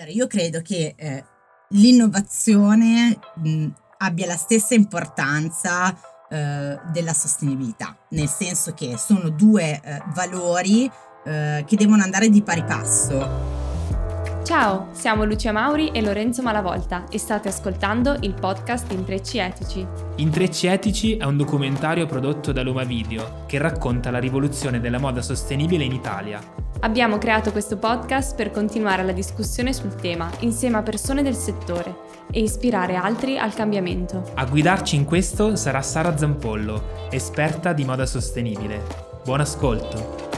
Allora, io credo che eh, l'innovazione mh, abbia la stessa importanza eh, della sostenibilità, nel senso che sono due eh, valori eh, che devono andare di pari passo. Ciao, siamo Lucia Mauri e Lorenzo Malavolta e state ascoltando il podcast Intrecci Etici. Intrecci Etici è un documentario prodotto da Luma Video che racconta la rivoluzione della moda sostenibile in Italia. Abbiamo creato questo podcast per continuare la discussione sul tema insieme a persone del settore e ispirare altri al cambiamento. A guidarci in questo sarà Sara Zampollo, esperta di moda sostenibile. Buon ascolto!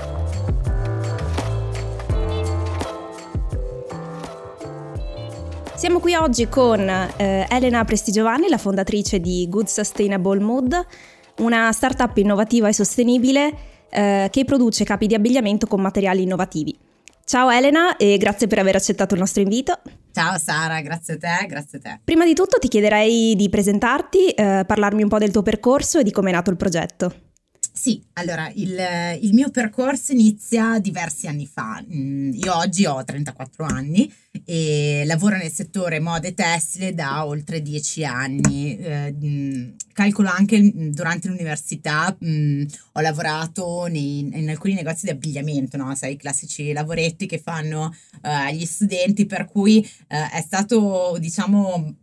Siamo qui oggi con eh, Elena Prestigiovanni, la fondatrice di Good Sustainable Mood, una startup innovativa e sostenibile eh, che produce capi di abbigliamento con materiali innovativi. Ciao Elena e grazie per aver accettato il nostro invito. Ciao Sara, grazie a te, grazie a te. Prima di tutto ti chiederei di presentarti, eh, parlarmi un po' del tuo percorso e di come è nato il progetto. Sì, allora il, il, mio percorso inizia diversi anni fa. Mm, io oggi ho 34 anni e lavoro nel settore moda e tessile da oltre 10 anni. Eh, mm, calcolo anche mm, durante l'università, mh, ho lavorato nei, in alcuni negozi di abbigliamento, no? sai, i classici lavoretti che fanno uh, gli studenti, per cui uh, è stato, diciamo,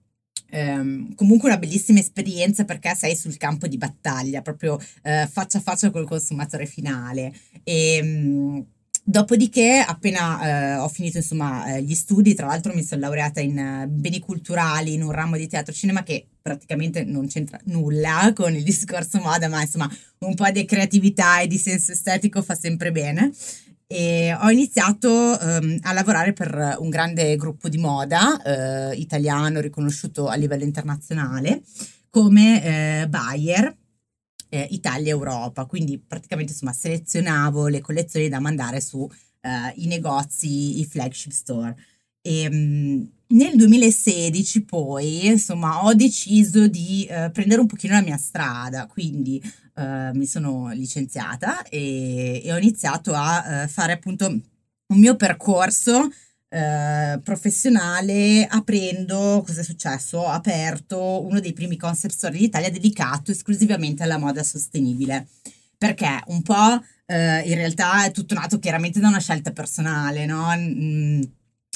ehm, comunque una bellissima esperienza perché sei sul campo di battaglia, proprio eh, faccia a faccia col consumatore finale. E, mh, Dopodiché, appena eh, ho finito insomma, eh, gli studi, tra l'altro mi sono laureata in uh, beni culturali in un ramo di teatro cinema che praticamente non c'entra nulla con il discorso moda, ma insomma un po' di creatività e di senso estetico fa sempre bene e ho iniziato um, a lavorare per un grande gruppo di moda uh, italiano riconosciuto a livello internazionale come uh, Bayer eh, Italia Europa, quindi praticamente insomma selezionavo le collezioni da mandare su uh, i negozi, i flagship store. E, um, nel 2016 poi insomma ho deciso di uh, prendere un pochino la mia strada, quindi uh, mi sono licenziata e, e ho iniziato a uh, fare appunto un mio percorso Uh, professionale aprendo, cosa è successo? Ho aperto uno dei primi concept store in Italia dedicato esclusivamente alla moda sostenibile. Perché un po' uh, in realtà è tutto nato chiaramente da una scelta personale, no? Mm,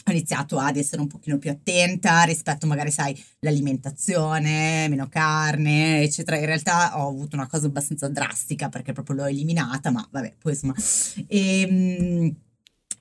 ho iniziato ad essere un pochino più attenta rispetto magari, sai, l'alimentazione, meno carne, eccetera. In realtà ho avuto una cosa abbastanza drastica perché proprio l'ho eliminata, ma vabbè, poi insomma... E, ehm,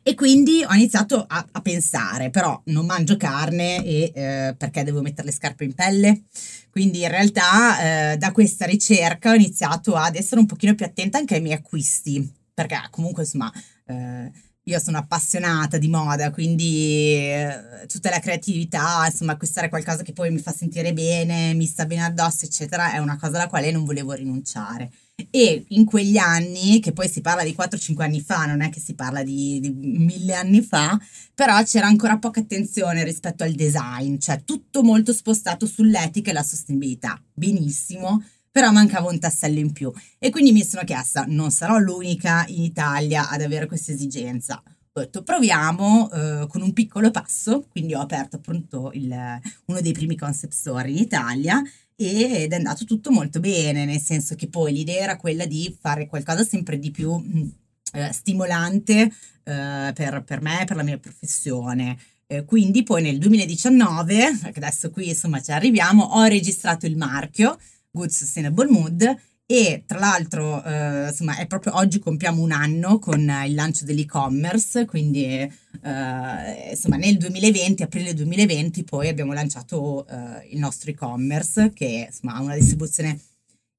e quindi ho iniziato a, a, pensare, però non mangio carne e eh, perché devo mettere le scarpe in pelle? Quindi in realtà eh, da questa ricerca ho iniziato ad essere un pochino più attenta anche ai miei acquisti, perché comunque insomma... Eh, io sono appassionata di moda, quindi eh, tutta la creatività, insomma, acquistare qualcosa che poi mi fa sentire bene, mi sta bene addosso, eccetera, è una cosa alla quale non volevo rinunciare. E in quegli anni, che poi si parla di 4-5 anni fa, non è che si parla di, di mille anni fa, però c'era ancora poca attenzione rispetto al design, cioè tutto molto spostato sull'etica e la sostenibilità. Benissimo, però mancava un tassello in più e quindi mi sono chiesta, non sarò l'unica in Italia ad avere questa esigenza. Ho detto proviamo eh, con un piccolo passo, quindi ho aperto appunto il, uno dei primi concept store in Italia ed è andato tutto molto bene, nel senso che poi l'idea era quella di fare qualcosa sempre di più mh, eh, stimolante eh, per, per me e per la mia professione. Eh, quindi poi nel 2019, adesso qui insomma ci arriviamo, ho registrato il marchio Good Sustainable Mood e tra l'altro eh, insomma è proprio oggi compiamo un anno con il lancio dell'e-commerce quindi eh, insomma nel 2020 aprile 2020 poi abbiamo lanciato eh, il nostro e-commerce che insomma ha una distribuzione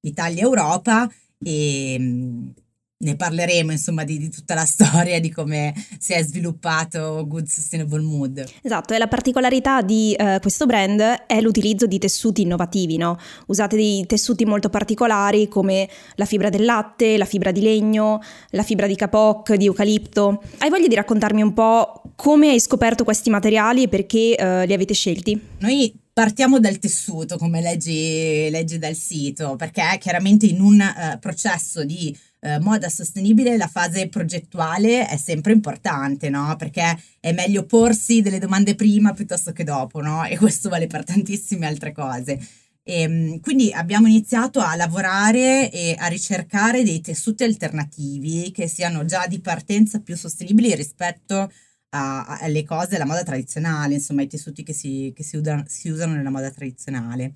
Italia-Europa e ne parleremo insomma di, di, tutta la storia di come si è sviluppato Good Sustainable Mood. Esatto, e la particolarità di uh, questo brand è l'utilizzo di tessuti innovativi, no? Usate dei tessuti molto particolari come la fibra del latte, la fibra di legno, la fibra di capoc, di eucalipto. Hai voglia di raccontarmi un po' come hai scoperto questi materiali e perché uh, li avete scelti? Noi Partiamo dal tessuto, come leggi, leggi, dal sito, perché chiaramente in un uh, processo di eh, moda sostenibile la fase progettuale è sempre importante, no? Perché è meglio porsi delle domande prima piuttosto che dopo, no? E questo vale per tantissime altre cose. E, ehm, quindi abbiamo iniziato a lavorare e a ricercare dei tessuti alternativi che siano già di partenza più sostenibili rispetto alle cose della moda tradizionale, insomma, i tessuti che si, che si, usano, si usano nella moda tradizionale.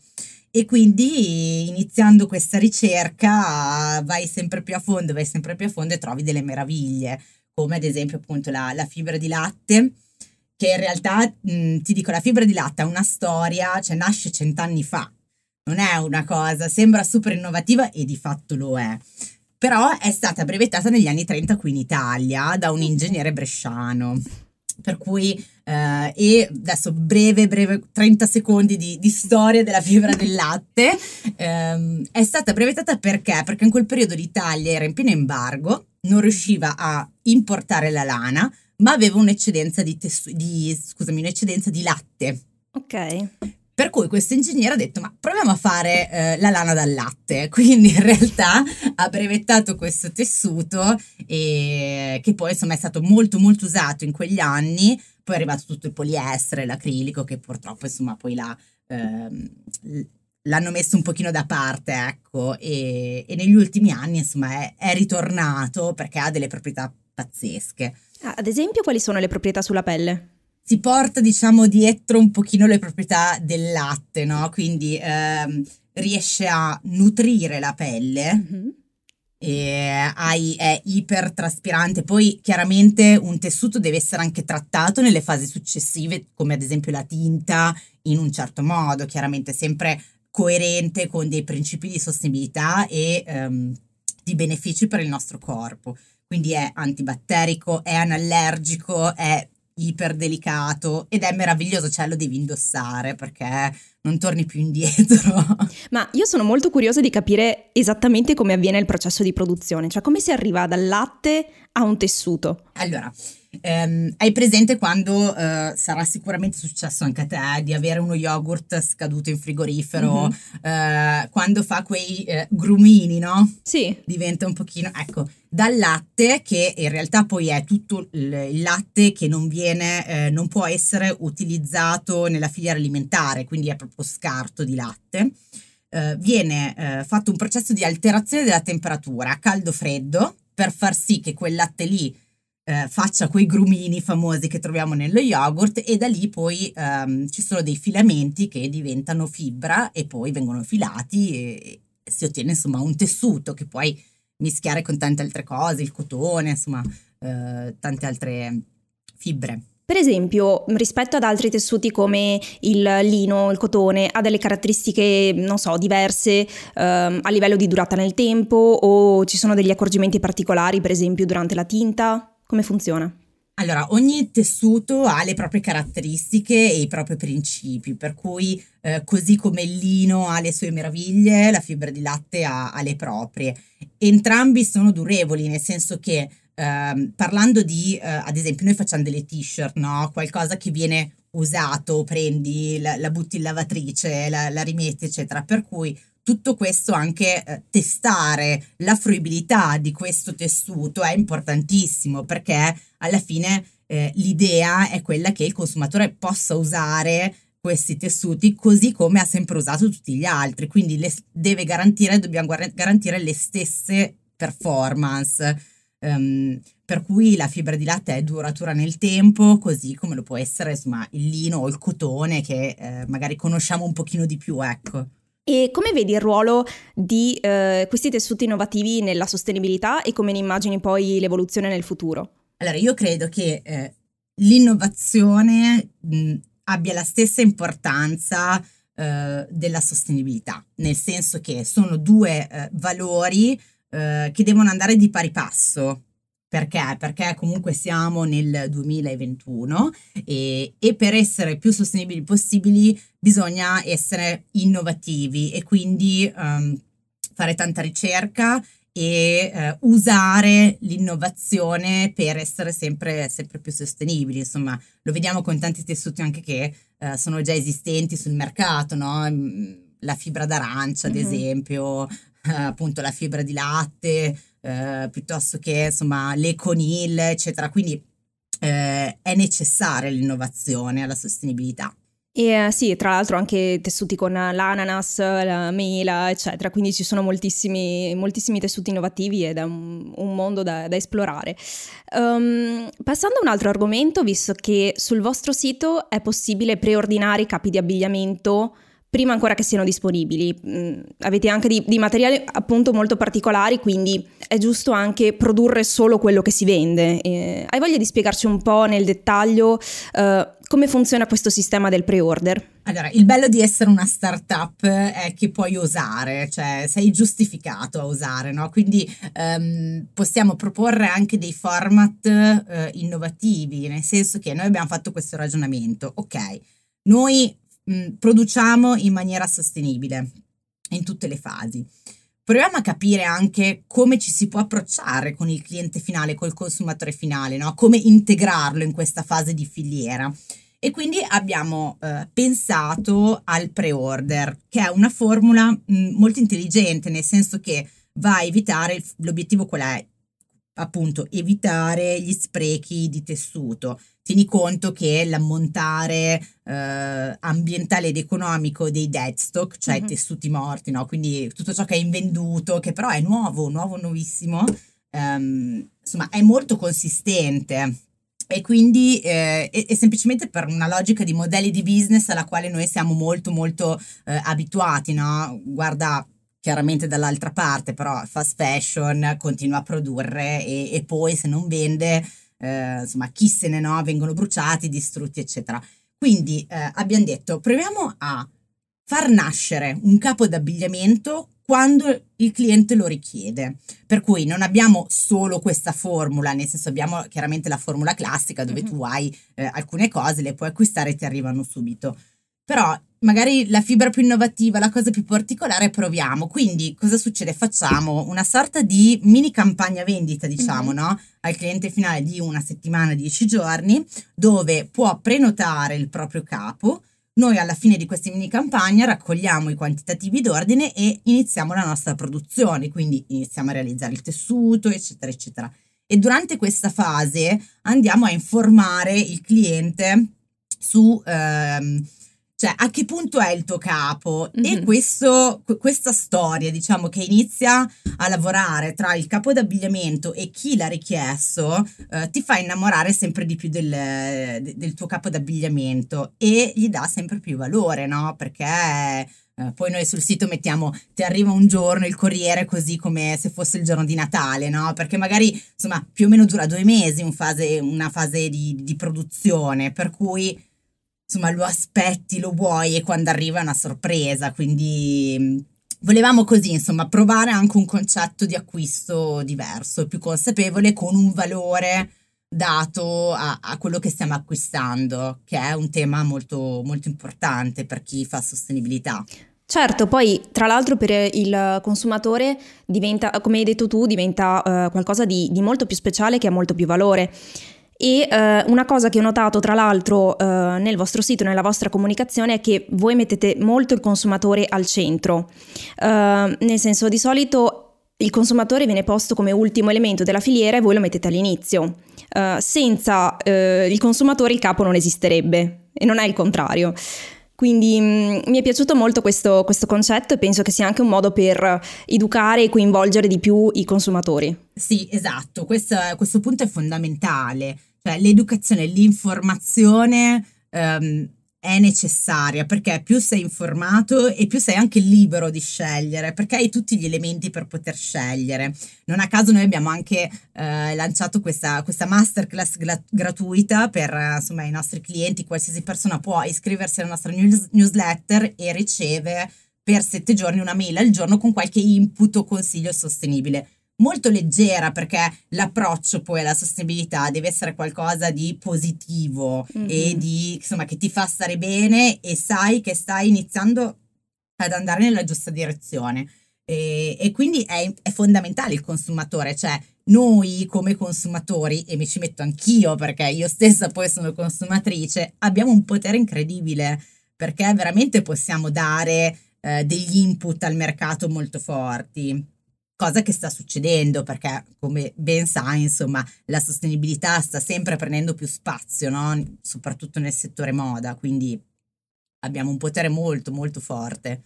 E quindi iniziando questa ricerca vai sempre più a fondo, vai sempre più a fondo e trovi delle meraviglie, come ad esempio appunto la, la fibra di latte, che in realtà mh, ti dico la fibra di latte ha una storia, cioè nasce cent'anni fa, non è una cosa, sembra super innovativa e di fatto lo è. Però è stata brevettata negli anni 30 qui in Italia da un ingegnere bresciano. Per cui, eh, e adesso breve, breve, 30 secondi di, di storia della fibra del latte. Eh, è stata brevettata perché? Perché in quel periodo l'Italia era in pieno embargo, non riusciva a importare la lana, ma aveva un'eccedenza di, testu- di, scusami, un'eccedenza di latte. Ok. Per cui questo ingegnere ha detto: Ma proviamo a fare eh, la lana dal latte. Quindi in realtà ha brevettato questo tessuto e, che poi insomma è stato molto molto usato in quegli anni. Poi è arrivato tutto il poliestere, l'acrilico, che purtroppo insomma poi l'ha, ehm, l'hanno messo un pochino da parte, ecco. E, e negli ultimi anni insomma è, è ritornato perché ha delle proprietà pazzesche. Ah, ad esempio, quali sono le proprietà sulla pelle? Si porta diciamo dietro un pochino le proprietà del latte, no? Quindi ehm, riesce a nutrire la pelle. Mm-hmm. E hai, è ipertraspirante, poi chiaramente un tessuto deve essere anche trattato nelle fasi successive, come ad esempio la tinta, in un certo modo, chiaramente sempre coerente con dei principi di sostenibilità e ehm, di benefici per il nostro corpo. Quindi è antibatterico, è anallergico, è iperdelicato ed è meraviglioso, cioè lo devi indossare perché non torni più indietro. Ma io sono molto curiosa di capire esattamente come avviene il processo di produzione, cioè come si arriva dal latte a un tessuto. Allora, ehm, hai presente quando eh, sarà sicuramente successo anche a te di avere uno yogurt scaduto in frigorifero, mm-hmm. eh, quando fa quei eh, grumini, no? Sì. Diventa un pochino, ecco, dal latte che in realtà poi è tutto il latte che non viene, eh, non può essere utilizzato nella filiera alimentare, quindi è proprio scarto di latte. Eh, viene eh, fatto un processo di alterazione della temperatura caldo-freddo per far sì che quel latte lì eh, faccia quei grumini famosi che troviamo nello yogurt e da lì poi ehm, ci sono dei filamenti che diventano fibra e poi vengono filati e, e si ottiene insomma un tessuto che poi mischiare con tante altre cose, il cotone, insomma, eh, tante altre fibre. Per esempio, rispetto ad altri tessuti come il lino, il cotone, ha delle caratteristiche, non so, diverse ehm, a livello di durata nel tempo o ci sono degli accorgimenti particolari, per esempio, durante la tinta? Come funziona? Allora, ogni tessuto ha le proprie caratteristiche e i propri principi, per cui eh, così come il lino ha le sue meraviglie, la fibra di latte ha, ha le proprie. Entrambi sono durevoli, nel senso che eh, parlando di, eh, ad esempio, noi facciamo delle t-shirt, no? Qualcosa che viene usato, prendi, la, la butti in lavatrice, la, la rimetti, eccetera. Per cui tutto questo anche eh, testare la fruibilità di questo tessuto è importantissimo perché alla fine eh, l'idea è quella che il consumatore possa usare questi tessuti così come ha sempre usato tutti gli altri, quindi le, deve garantire, dobbiamo garantire le stesse performance. Um, per cui la fibra di latte è duratura nel tempo, così come lo può essere insomma, il lino o il cotone che eh, magari conosciamo un pochino di più, ecco. E come vedi il ruolo di eh, questi tessuti innovativi nella sostenibilità e come ne immagini poi l'evoluzione nel futuro? Allora, io credo che eh, l'innovazione mh, abbia la stessa importanza eh, della sostenibilità, nel senso che sono due eh, valori eh, che devono andare di pari passo. Perché? Perché comunque siamo nel 2021 e, e, per essere più sostenibili possibili bisogna essere innovativi e quindi um, fare tanta ricerca e uh, usare l'innovazione per essere sempre, sempre, più sostenibili. Insomma, lo vediamo con tanti tessuti anche che uh, sono già esistenti sul mercato, no? Mm, la fibra d'arancia, ad mm-hmm. esempio, eh, appunto la fibra di latte, eh, piuttosto che insomma le conil, eccetera. Quindi eh, è necessaria l'innovazione alla sostenibilità. E sì, tra l'altro anche tessuti con l'ananas, la mela, eccetera, quindi ci sono moltissimi, moltissimi tessuti innovativi ed è un, un mondo da, da esplorare. Um, passando a un altro argomento, visto che sul vostro sito è possibile preordinare i capi di abbigliamento prima ancora che siano disponibili. Mm, avete anche di, di, materiali appunto molto particolari, quindi è giusto anche produrre solo quello che si vende. Eh, hai voglia di spiegarci un po' nel dettaglio eh, come funziona questo sistema del pre-order? Allora, il bello di essere una startup è che puoi osare, cioè sei giustificato a osare, no? Quindi um, possiamo proporre anche dei format uh, innovativi, nel senso che noi abbiamo fatto questo ragionamento, ok, noi mh, produciamo in maniera sostenibile in tutte le fasi. Proviamo a capire anche come ci si può approcciare con il cliente finale, col consumatore finale, no? come integrarlo in questa fase di filiera. E quindi abbiamo eh, pensato al pre-order, che è una formula mh, molto intelligente, nel senso che va a evitare, l'obiettivo qual è? Appunto, evitare gli sprechi di tessuto tieni conto che l'ammontare eh, ambientale ed economico dei dead stock, cioè uh-huh. tessuti morti, no? quindi tutto ciò che è invenduto, che però è nuovo, nuovo, nuovissimo, ehm, insomma è molto consistente. E quindi eh, è, è, semplicemente per una logica di modelli di business alla quale noi siamo molto molto eh, abituati, no? Guarda chiaramente dall'altra parte, però fast fashion continua a produrre e, e poi se non vende eh, insomma, chi se ne no, vengono bruciati, distrutti, eccetera. Quindi eh, abbiamo detto, proviamo a far nascere un capo d'abbigliamento quando il cliente lo richiede. Per cui non abbiamo solo questa formula, nel senso abbiamo chiaramente la formula classica dove mm-hmm. tu hai eh, alcune cose, le puoi acquistare e ti arrivano subito. Però magari la fibra più innovativa, la cosa più particolare, proviamo. Quindi cosa succede? Facciamo una sorta di mini campagna vendita, diciamo, mm-hmm. no? Al cliente finale di una settimana, dieci giorni, dove può prenotare il proprio capo. Noi alla fine di questa mini campagna raccogliamo i quantitativi d'ordine e iniziamo la nostra produzione, quindi iniziamo a realizzare il tessuto, eccetera, eccetera. E durante questa fase andiamo a informare il cliente su ehm, cioè, a che punto è il tuo capo? Mm-hmm. E questo, questa storia, diciamo, che inizia a lavorare tra il capo d'abbigliamento e chi l'ha richiesto, eh, ti fa innamorare sempre di più del, del, tuo capo d'abbigliamento e gli dà sempre più valore, no? Perché eh, poi noi sul sito mettiamo ti arriva un giorno il corriere così come se fosse il giorno di Natale, no? Perché magari, insomma, più o meno dura due mesi un fase, una fase di, di produzione, per cui insomma lo aspetti, lo vuoi e quando arriva è una sorpresa, quindi mm, volevamo così, insomma, provare anche un concetto di acquisto diverso, più consapevole, con un valore dato a, a, quello che stiamo acquistando, che è un tema molto, molto importante per chi fa sostenibilità. Certo, poi tra l'altro per il consumatore diventa, come hai detto tu, diventa uh, qualcosa di, di molto più speciale che ha molto più valore. E eh, una cosa che ho notato tra l'altro eh, nel vostro sito, nella vostra comunicazione, è che voi mettete molto il consumatore al centro. Eh, nel senso, di solito il consumatore viene posto come ultimo elemento della filiera e voi lo mettete all'inizio. Uh, senza uh, il consumatore il capo non esisterebbe e non è il contrario. Quindi mh, mm, mi è piaciuto molto questo, questo, concetto e penso che sia anche un modo per educare e coinvolgere di più i consumatori. Sì, esatto, questo, questo punto è fondamentale, cioè l'educazione, l'informazione um, è necessaria perché più sei informato e più sei anche libero di scegliere perché hai tutti gli elementi per poter scegliere. Non a caso noi abbiamo anche eh, lanciato questa, questa masterclass gra- gratuita per insomma, i nostri clienti, qualsiasi persona può iscriversi alla nostra news- newsletter e riceve per sette giorni una mail al giorno con qualche input o consiglio sostenibile molto leggera perché l'approccio poi alla sostenibilità deve essere qualcosa di positivo mm-hmm. e di insomma che ti fa stare bene e sai che stai iniziando ad andare nella giusta direzione e, e quindi è, è, fondamentale il consumatore cioè noi come consumatori e mi ci metto anch'io perché io stessa poi sono consumatrice abbiamo un potere incredibile perché veramente possiamo dare eh, degli input al mercato molto forti cosa che sta succedendo perché come ben sai insomma la sostenibilità sta sempre prendendo più spazio no? soprattutto nel settore moda quindi abbiamo un potere molto molto forte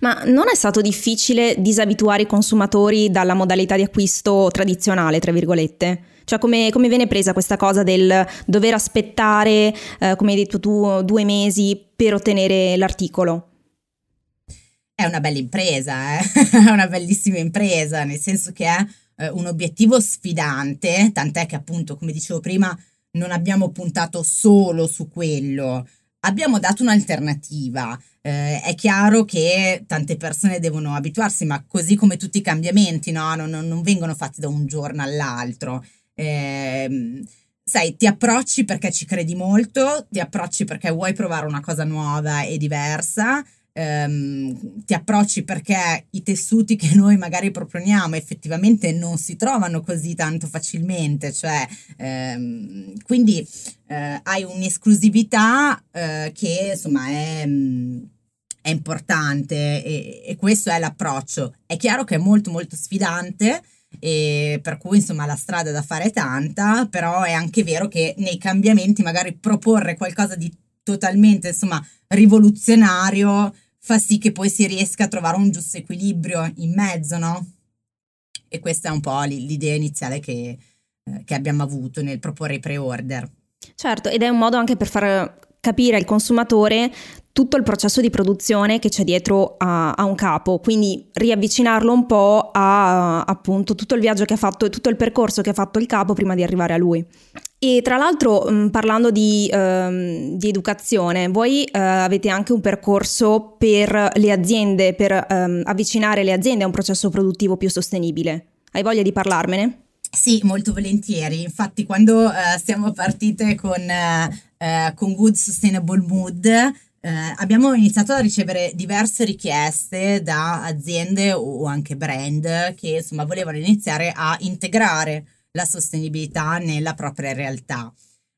ma non è stato difficile disabituare i consumatori dalla modalità di acquisto tradizionale, tra virgolette? Cioè come, come viene presa questa cosa del dover aspettare, eh, come hai detto tu, due mesi per ottenere l'articolo? È una bella impresa, eh? è una bellissima impresa, nel senso che è eh, un obiettivo sfidante, tant'è che appunto, come dicevo prima, non abbiamo puntato solo su quello, abbiamo dato un'alternativa. Eh, è chiaro che tante persone devono abituarsi, ma così come tutti i cambiamenti, no? non, non vengono fatti da un giorno all'altro. Eh, sai, ti approcci perché ci credi molto, ti approcci perché vuoi provare una cosa nuova e diversa ehm, ti approcci perché i tessuti che noi magari proponiamo effettivamente non si trovano così tanto facilmente, cioè ehm, quindi eh, hai un'esclusività eh, che insomma è, è importante e, e questo è l'approccio. È chiaro che è molto molto sfidante e per cui insomma la strada da fare è tanta, però è anche vero che nei cambiamenti magari proporre qualcosa di totalmente insomma rivoluzionario fa sì che poi si riesca a trovare un giusto equilibrio in mezzo, no? E questa è un po' l'idea iniziale che, eh, che abbiamo avuto nel proporre i pre-order. Certo, ed è un modo anche per far capire al consumatore tutto il processo di produzione che c'è dietro a, a, un capo, quindi riavvicinarlo un po' a appunto tutto il viaggio che ha fatto e tutto il percorso che ha fatto il capo prima di arrivare a lui. E tra l'altro, mm, parlando di, ehm, di, educazione, voi eh, avete anche un percorso per le aziende, per ehm, avvicinare le aziende a un processo produttivo più sostenibile. Hai voglia di parlarmene? Sì, molto volentieri. Infatti, quando uh, siamo partite con, uh, con Good Sustainable Mood, uh, abbiamo iniziato a ricevere diverse richieste da aziende o anche brand che insomma volevano iniziare a integrare la sostenibilità nella propria realtà.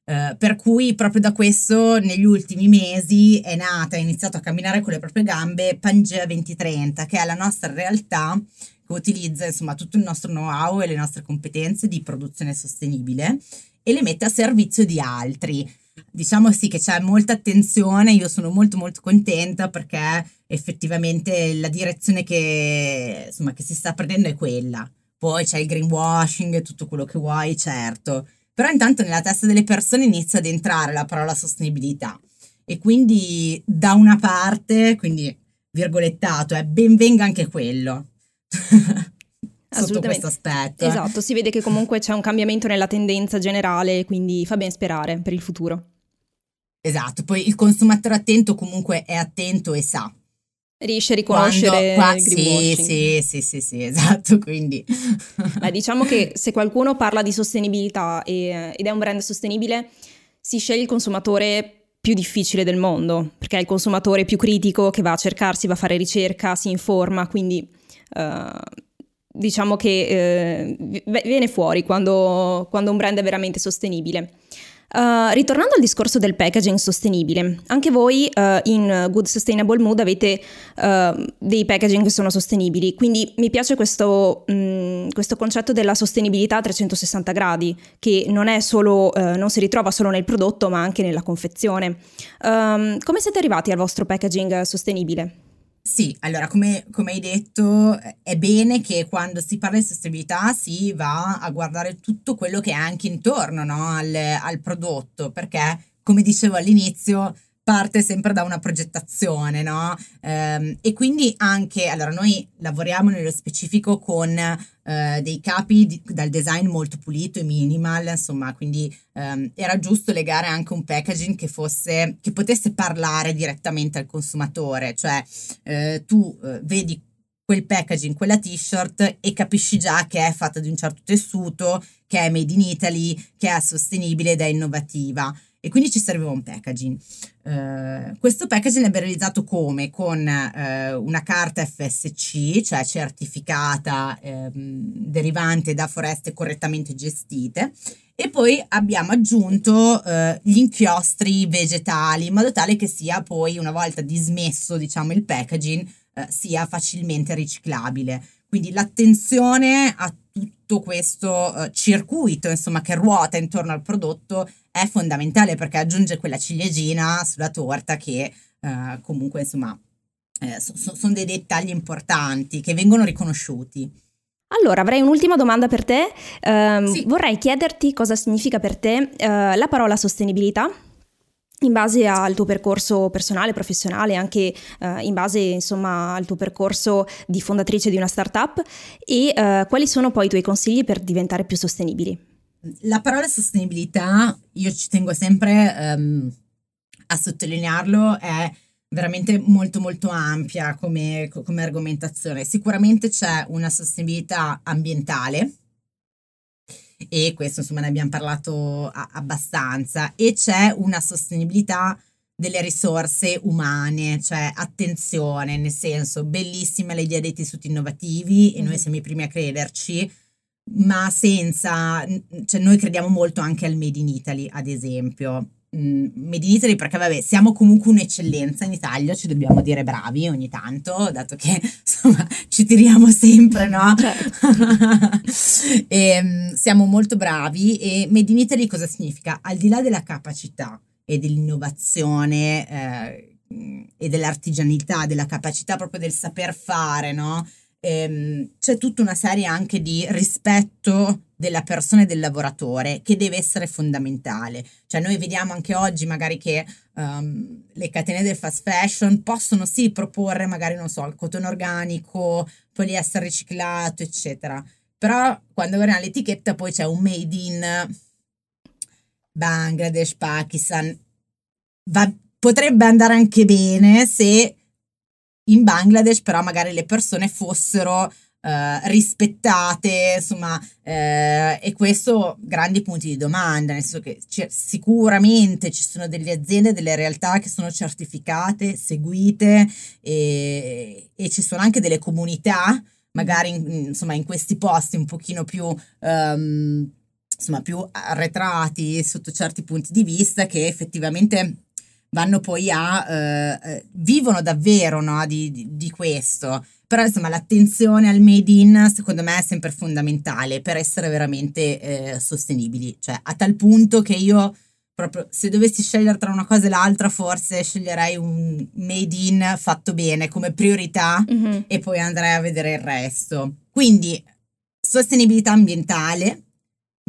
Uh, per cui proprio da questo negli ultimi mesi è nata, è iniziato a camminare con le proprie gambe Pangea 2030, che è la nostra realtà che utilizza insomma tutto il nostro know-how e le nostre competenze di produzione sostenibile e le mette a servizio di altri. Diciamo sì che c'è molta attenzione, io sono molto molto contenta perché effettivamente la direzione che, insomma, che si sta prendendo è quella. Poi c'è il greenwashing e tutto quello che vuoi, certo. Però intanto nella testa delle persone inizia ad entrare la parola sostenibilità. E quindi da una parte, quindi virgolettato, è ben venga anche quello. sotto questo aspetto. Eh. Esatto, si vede che comunque c'è un cambiamento nella tendenza generale, quindi fa ben sperare per il futuro. Esatto, poi il consumatore attento comunque è attento e sa. Riesce a riconoscere Quando, qua, sì, sì, sì, sì, sì, esatto, quindi... Beh, diciamo che se qualcuno parla di sostenibilità e, ed è un brand sostenibile, si sceglie il consumatore più difficile del mondo, perché è il consumatore più critico che va a cercarsi, va a fare ricerca, si informa, quindi uh, diciamo che uh, viene fuori quando, quando, un brand è veramente sostenibile. Uh, ritornando al discorso del packaging sostenibile, anche voi uh, in Good Sustainable Mood avete uh, dei packaging che sono sostenibili, quindi mi piace questo, mh, mm, questo, concetto della sostenibilità a 360 gradi, che non, solo, non, si ritrova solo nel prodotto ma anche nella confezione. Um, come siete arrivati al vostro packaging sostenibile? Sì, allora come, come, hai detto è bene che quando si parla di sostenibilità si va a guardare tutto quello che è anche intorno no, al, al prodotto, perché come dicevo all'inizio parte sempre da una progettazione, no? Um, e quindi anche, allora noi lavoriamo nello specifico con uh, dei capi di, dal design molto pulito e minimal, insomma, quindi um, era giusto legare anche un packaging che fosse, che potesse parlare direttamente al consumatore, cioè uh, tu uh, vedi quel packaging, quella t-shirt e capisci già che è fatta di un certo tessuto, che è made in Italy, che è sostenibile ed è innovativa e quindi ci serviva un packaging. Uh, questo packaging è realizzato come? Con uh, una carta FSC, cioè certificata, um, derivante da foreste correttamente gestite, e poi abbiamo aggiunto uh, gli inchiostri vegetali in modo tale che sia poi, una volta dismesso diciamo, il packaging, sia facilmente riciclabile. Quindi l'attenzione a tutto questo eh, circuito, insomma, che ruota intorno al prodotto è fondamentale perché aggiunge quella ciliegina sulla torta che eh, comunque, insomma, eh, so, so, sono dei dettagli importanti che vengono riconosciuti. Allora, avrei un'ultima domanda per te. Uh, sì. Vorrei chiederti cosa significa per te uh, la parola sostenibilità in base al tuo percorso personale, professionale, anche uh, in base insomma al tuo percorso di fondatrice di una startup e uh, quali sono poi i tuoi consigli per diventare più sostenibili? La parola sostenibilità, io ci tengo sempre um, a sottolinearlo, è veramente molto molto ampia come, come argomentazione. Sicuramente c'è una sostenibilità ambientale, e questo insomma ne abbiamo parlato a- abbastanza e c'è una sostenibilità delle risorse umane, cioè attenzione, nel senso bellissima l'idea dei tessuti innovativi e mm-hmm. noi siamo i primi a crederci, ma senza, cioè noi crediamo molto anche al Made in Italy, ad esempio. Mm, Made in Italy perché vabbè siamo comunque un'eccellenza in Italia, ci dobbiamo dire bravi ogni tanto, dato che insomma ci tiriamo sempre, no? Certo. e, ehm, siamo molto bravi e Made in Italy cosa significa? Al di là della capacità e dell'innovazione eh, e dell'artigianalità, della capacità proprio del saper fare, no? Ehm, c'è tutta una serie anche di rispetto della persona e del lavoratore che deve essere fondamentale. Cioè noi vediamo anche oggi magari che um, le catene del fast fashion possono sì proporre magari, non so, il cotone organico, poliestere riciclato, eccetera. Però quando guardiamo l'etichetta poi c'è un made in Bangladesh, Pakistan. Va, potrebbe andare anche bene se in Bangladesh però magari le persone fossero Uh, rispettate, insomma, uh, e questo grandi punti di domanda, nel senso che c- sicuramente ci sono delle aziende, delle realtà che sono certificate, seguite e, e ci sono anche delle comunità, magari in, insomma, in questi posti un pochino più... Um, insomma, più arretrati sotto certi punti di vista che effettivamente vanno poi a, eh, eh, vivono davvero no, di, di, di, questo. Però insomma l'attenzione al made in secondo me è sempre fondamentale per essere veramente eh, sostenibili, cioè a tal punto che io proprio se dovessi scegliere tra una cosa e l'altra forse sceglierei un made in fatto bene come priorità mm-hmm. e poi andrei a vedere il resto. Quindi sostenibilità ambientale,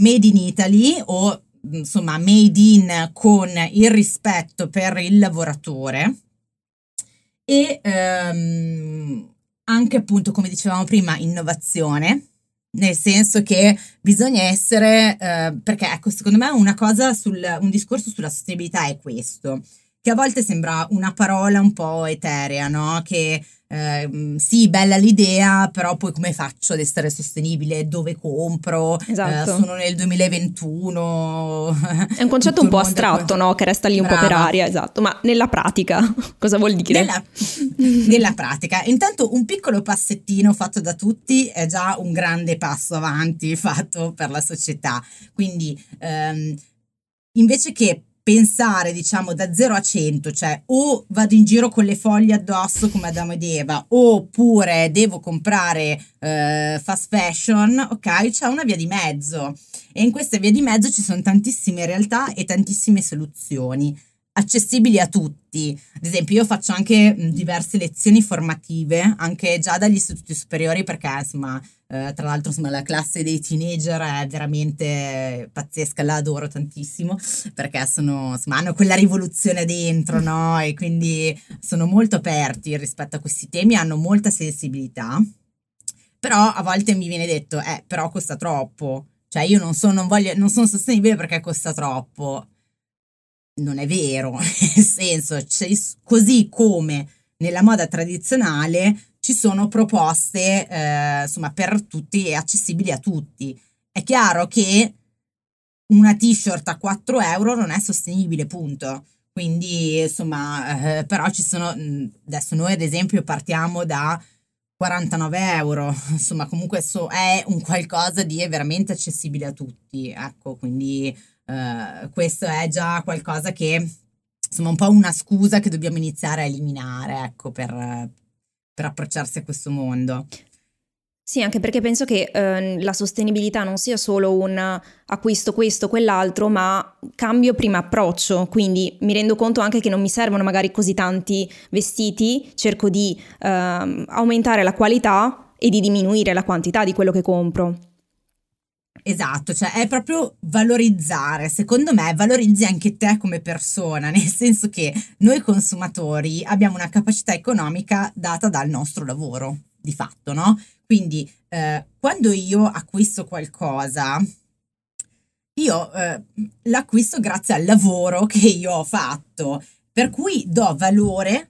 made in Italy o insomma made in con il rispetto per il lavoratore e ehm, anche appunto come dicevamo prima innovazione nel senso che bisogna essere eh, perché ecco secondo me una cosa sul un discorso sulla sostenibilità è questo che a volte sembra una parola un po' eterea no che eh, sì, bella l'idea, però poi come faccio ad essere sostenibile? Dove compro? Esatto. Eh, sono nel 2021. È un concetto un po' astratto, no? Che resta lì un Brava. po' per aria, esatto. Ma nella pratica cosa vuol dire? Nella, nella pratica, intanto un piccolo passettino fatto da tutti è già un grande passo avanti fatto per la società. Quindi ehm, invece che pensare, diciamo, da 0 a 100, cioè o vado in giro con le foglie addosso come Adamo ed Eva, oppure devo comprare eh, fast fashion, ok? C'è una via di mezzo. E in questa via di mezzo ci sono tantissime realtà e tantissime soluzioni accessibili a tutti. Ad esempio, io faccio anche diverse lezioni formative, anche già dagli istituti superiori, perché insomma, eh, tra l'altro, insomma, la classe dei teenager è veramente pazzesca, la adoro tantissimo, perché sono, insomma, hanno quella rivoluzione dentro, no? E quindi sono molto aperti rispetto a questi temi, hanno molta sensibilità. Però a volte mi viene detto, eh, però costa troppo. Cioè, io non sono, non voglio, non sono sostenibile perché costa troppo non è vero, nel senso, così come nella moda tradizionale ci sono proposte eh, insomma per tutti e accessibili a tutti. È chiaro che una t-shirt a 4 euro non è sostenibile, punto. Quindi, insomma, eh, però ci sono, adesso noi ad esempio partiamo da 49 euro, insomma, comunque so, è un qualcosa di veramente accessibile a tutti, ecco, quindi uh, questo è già qualcosa che insomma un po' una scusa che dobbiamo iniziare a eliminare ecco per, per approcciarsi a questo mondo. Sì, anche perché penso che eh, la sostenibilità non sia solo un acquisto questo, quell'altro, ma cambio prima approccio, quindi mi rendo conto anche che non mi servono magari così tanti vestiti, cerco di eh, aumentare la qualità e di diminuire la quantità di quello che compro. Esatto, cioè è proprio valorizzare, secondo me valorizzi anche te come persona, nel senso che noi consumatori abbiamo una capacità economica data dal nostro lavoro, di fatto, no? Quindi eh, quando io acquisto qualcosa, io eh, l'acquisto grazie al lavoro che io ho fatto, per cui do valore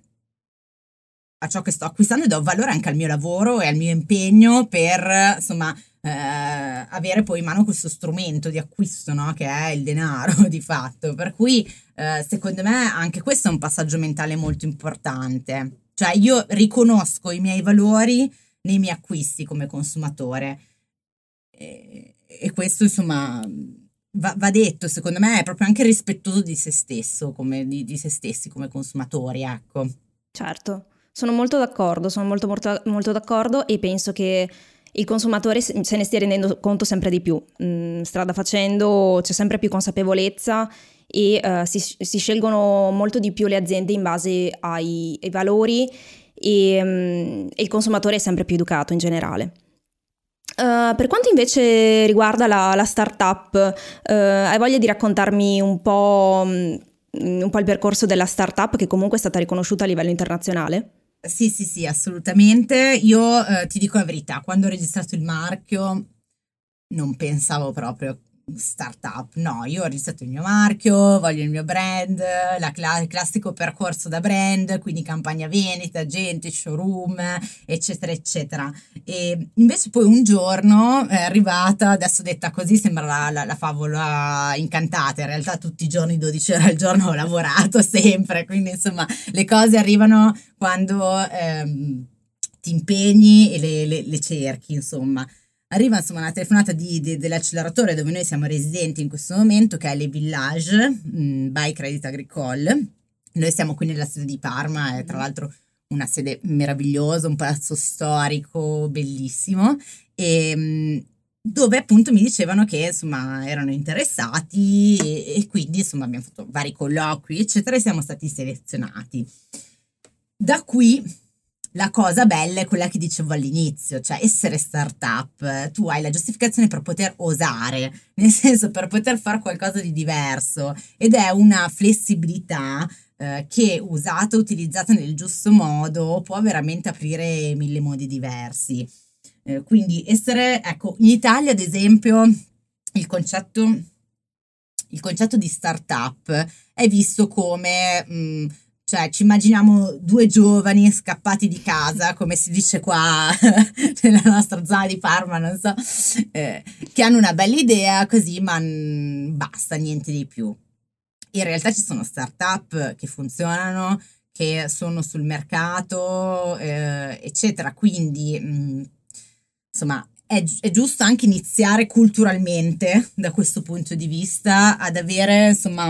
a ciò che sto acquistando e do valore anche al mio lavoro e al mio impegno per, insomma, eh, avere poi in mano questo strumento di acquisto, no? che è il denaro di fatto. Per cui, eh, secondo me, anche questo è un passaggio mentale molto importante. Cioè, io riconosco i miei valori nei miei acquisti come consumatore. E, e questo, insomma, va, va, detto, secondo me, è proprio anche rispettoso di se stesso, come, di, di se stessi come consumatori, ecco. Certo, sono molto d'accordo, sono molto, molto, molto d'accordo e penso che il consumatore se ne stia rendendo conto sempre di più. Mm, strada facendo c'è sempre più consapevolezza e uh, si, si, scelgono molto di più le aziende in base ai, ai valori e, um, il consumatore è sempre più educato in generale. Uh, per quanto invece riguarda la, la startup, uh, hai voglia di raccontarmi un po', um, un po' il percorso della startup che comunque è stata riconosciuta a livello internazionale? Sì, sì, sì, assolutamente. Io eh, ti dico la verità, quando ho registrato il marchio non pensavo proprio startup. No, io ho registrato il mio marchio, voglio il mio brand, la cla- il classico percorso da brand, quindi campagna vendita, gente, showroom, eccetera, eccetera. E invece poi un giorno è arrivata, adesso detta così sembra la, la, la favola incantata, in realtà tutti i giorni, 12 ore al giorno ho lavorato sempre, quindi insomma le cose arrivano quando ehm, ti impegni e le, le, le cerchi, insomma arriva insomma una telefonata di, di, dell'acceleratore dove noi siamo residenti in questo momento, che è Le Village mh, mm, by Credit Agricole. Noi siamo qui nella sede di Parma, è tra l'altro una sede meravigliosa, un palazzo storico bellissimo, e, mm, dove appunto mi dicevano che insomma erano interessati e, e quindi insomma abbiamo fatto vari colloqui eccetera e siamo stati selezionati. Da qui la cosa bella è quella che dicevo all'inizio, cioè essere startup, tu hai la giustificazione per poter osare, nel senso per poter fare qualcosa di diverso ed è una flessibilità eh, che usata, utilizzata nel giusto modo, può veramente aprire mille modi diversi. Eh, quindi essere, ecco, in Italia ad esempio il concetto, il concetto di startup è visto come... Mh, cioè, ci immaginiamo due giovani scappati di casa, come si dice qua nella nostra zona di Parma, non so, eh, che hanno una bella idea così, ma n- basta, niente di più. In realtà ci sono start-up che funzionano, che sono sul mercato, eh, eccetera. Quindi, mh, mm, insomma, è, è, giusto anche iniziare culturalmente da questo punto di vista ad avere, insomma,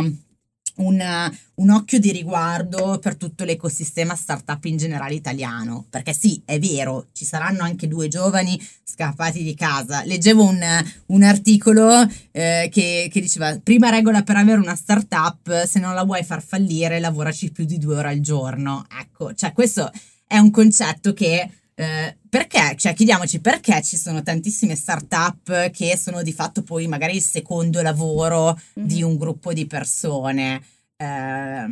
un, un, occhio di riguardo per tutto l'ecosistema startup in generale italiano, perché sì, è vero, ci saranno anche due giovani scappati di casa. Leggevo un, un articolo eh, che, che, diceva, prima regola per avere una startup, se non la vuoi far fallire, lavoraci più di due ore al giorno. Ecco, cioè questo è un concetto che... Eh, perché? Cioè, chiediamoci perché ci sono tantissime start-up che sono di fatto poi magari il secondo lavoro mm-hmm. di un gruppo di persone. Eh,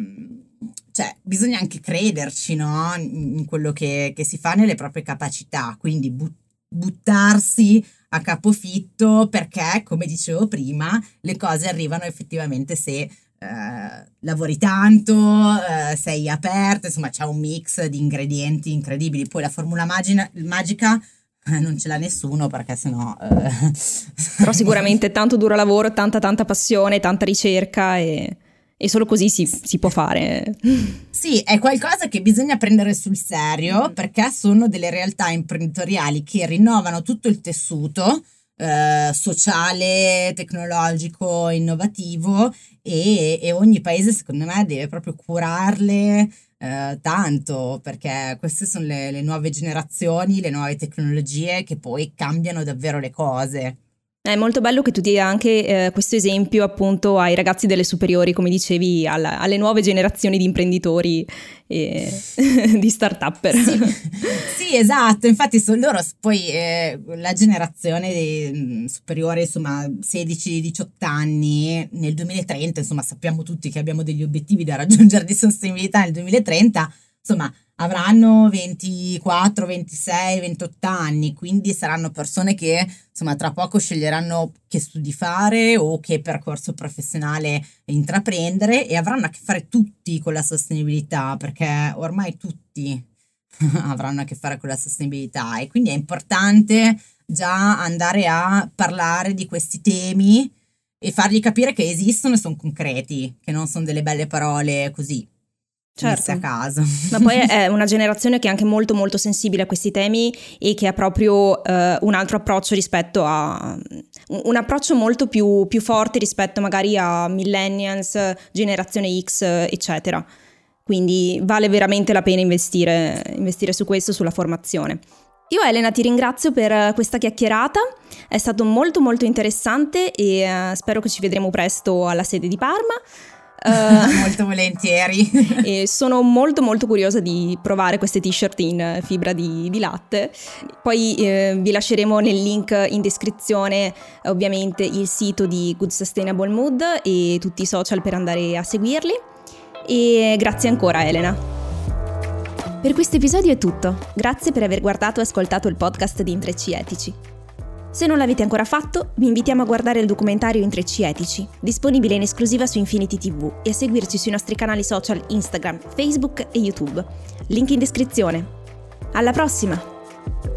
cioè, bisogna anche crederci, no? In quello che, che si fa nelle proprie capacità, quindi but- buttarsi a capofitto perché, come dicevo prima, le cose arrivano effettivamente se eh, lavori tanto, eh, sei aperto, insomma c'è un mix di ingredienti incredibili. Poi la formula magina, magica eh, non ce l'ha nessuno perché sennò... Eh... Però sicuramente tanto duro lavoro, tanta tanta passione, tanta ricerca e, e solo così si, si, può fare. Sì, è qualcosa che bisogna prendere sul serio perché sono delle realtà imprenditoriali che rinnovano tutto il tessuto eh, sociale, tecnologico, innovativo e, e, ogni paese secondo me deve proprio curarle eh, tanto perché queste sono le, le nuove generazioni, le nuove tecnologie che poi cambiano davvero le cose. È molto bello che tu dia anche eh, questo esempio appunto ai ragazzi delle superiori, come dicevi, alla, alle nuove generazioni di imprenditori e di start-upper. Sì, sì, esatto, infatti sono loro poi eh, la generazione dei, mm, superiore, insomma 16-18 anni, nel 2030, insomma sappiamo tutti che abbiamo degli obiettivi da raggiungere di sostenibilità nel 2030, insomma avranno 24, 26, 28 anni, quindi saranno persone che insomma tra poco sceglieranno che studi fare o che percorso professionale intraprendere e avranno a che fare tutti con la sostenibilità perché ormai tutti avranno a che fare con la sostenibilità e quindi è importante già andare a parlare di questi temi e fargli capire che esistono e sono concreti, che non sono delle belle parole così certo. a caso. Ma poi è una generazione che è anche molto molto sensibile a questi temi e che ha proprio eh, un altro approccio rispetto a un approccio molto più, più forte rispetto magari a millennials, generazione X, eccetera. Quindi vale veramente la pena investire, investire su questo, sulla formazione. Io Elena ti ringrazio per questa chiacchierata, è stato molto molto interessante e uh, spero che ci vedremo presto alla sede di Parma. Uh, molto volentieri. e sono molto molto curiosa di provare queste t-shirt in fibra di, di latte. Poi eh, vi lasceremo nel link in descrizione ovviamente il sito di Good Sustainable Mood e tutti i social per andare a seguirli. E grazie ancora Elena. Per questo episodio è tutto. Grazie per aver guardato e ascoltato il podcast di Intrecci Etici. Se non l'avete ancora fatto, vi invitiamo a guardare il documentario Intrecci Etici, disponibile in esclusiva su Infinity TV e a seguirci sui nostri canali social Instagram, Facebook e YouTube. Link in descrizione. Alla prossima!